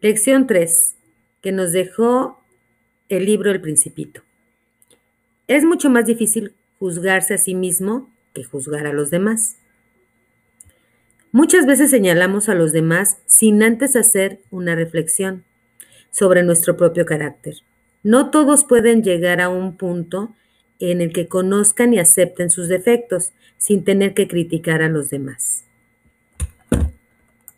Lección 3, que nos dejó el libro El Principito. Es mucho más difícil juzgarse a sí mismo que juzgar a los demás. Muchas veces señalamos a los demás sin antes hacer una reflexión sobre nuestro propio carácter. No todos pueden llegar a un punto en el que conozcan y acepten sus defectos sin tener que criticar a los demás.